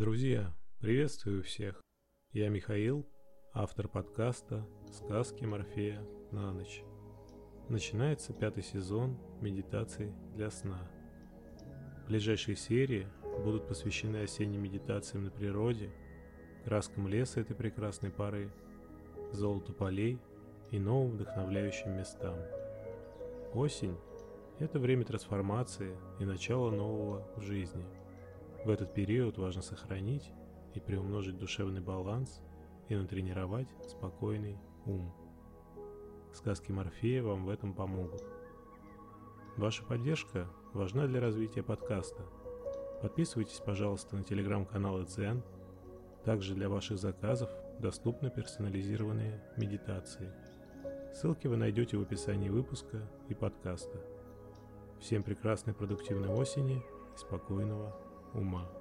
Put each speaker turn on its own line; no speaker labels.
Друзья, приветствую всех. Я Михаил, автор подкаста «Сказки Морфея на ночь». Начинается пятый сезон медитаций для сна. Ближайшие серии будут посвящены осенним медитациям на природе, краскам леса этой прекрасной поры, золоту полей и новым вдохновляющим местам. Осень – это время трансформации и начала нового в жизни. В этот период важно сохранить и приумножить душевный баланс и натренировать спокойный ум. Сказки Морфея вам в этом помогут. Ваша поддержка важна для развития подкаста. Подписывайтесь, пожалуйста, на телеграм-канал Дзен. Также для ваших заказов доступны персонализированные медитации. Ссылки вы найдете в описании выпуска и подкаста. Всем прекрасной продуктивной осени и спокойного uma.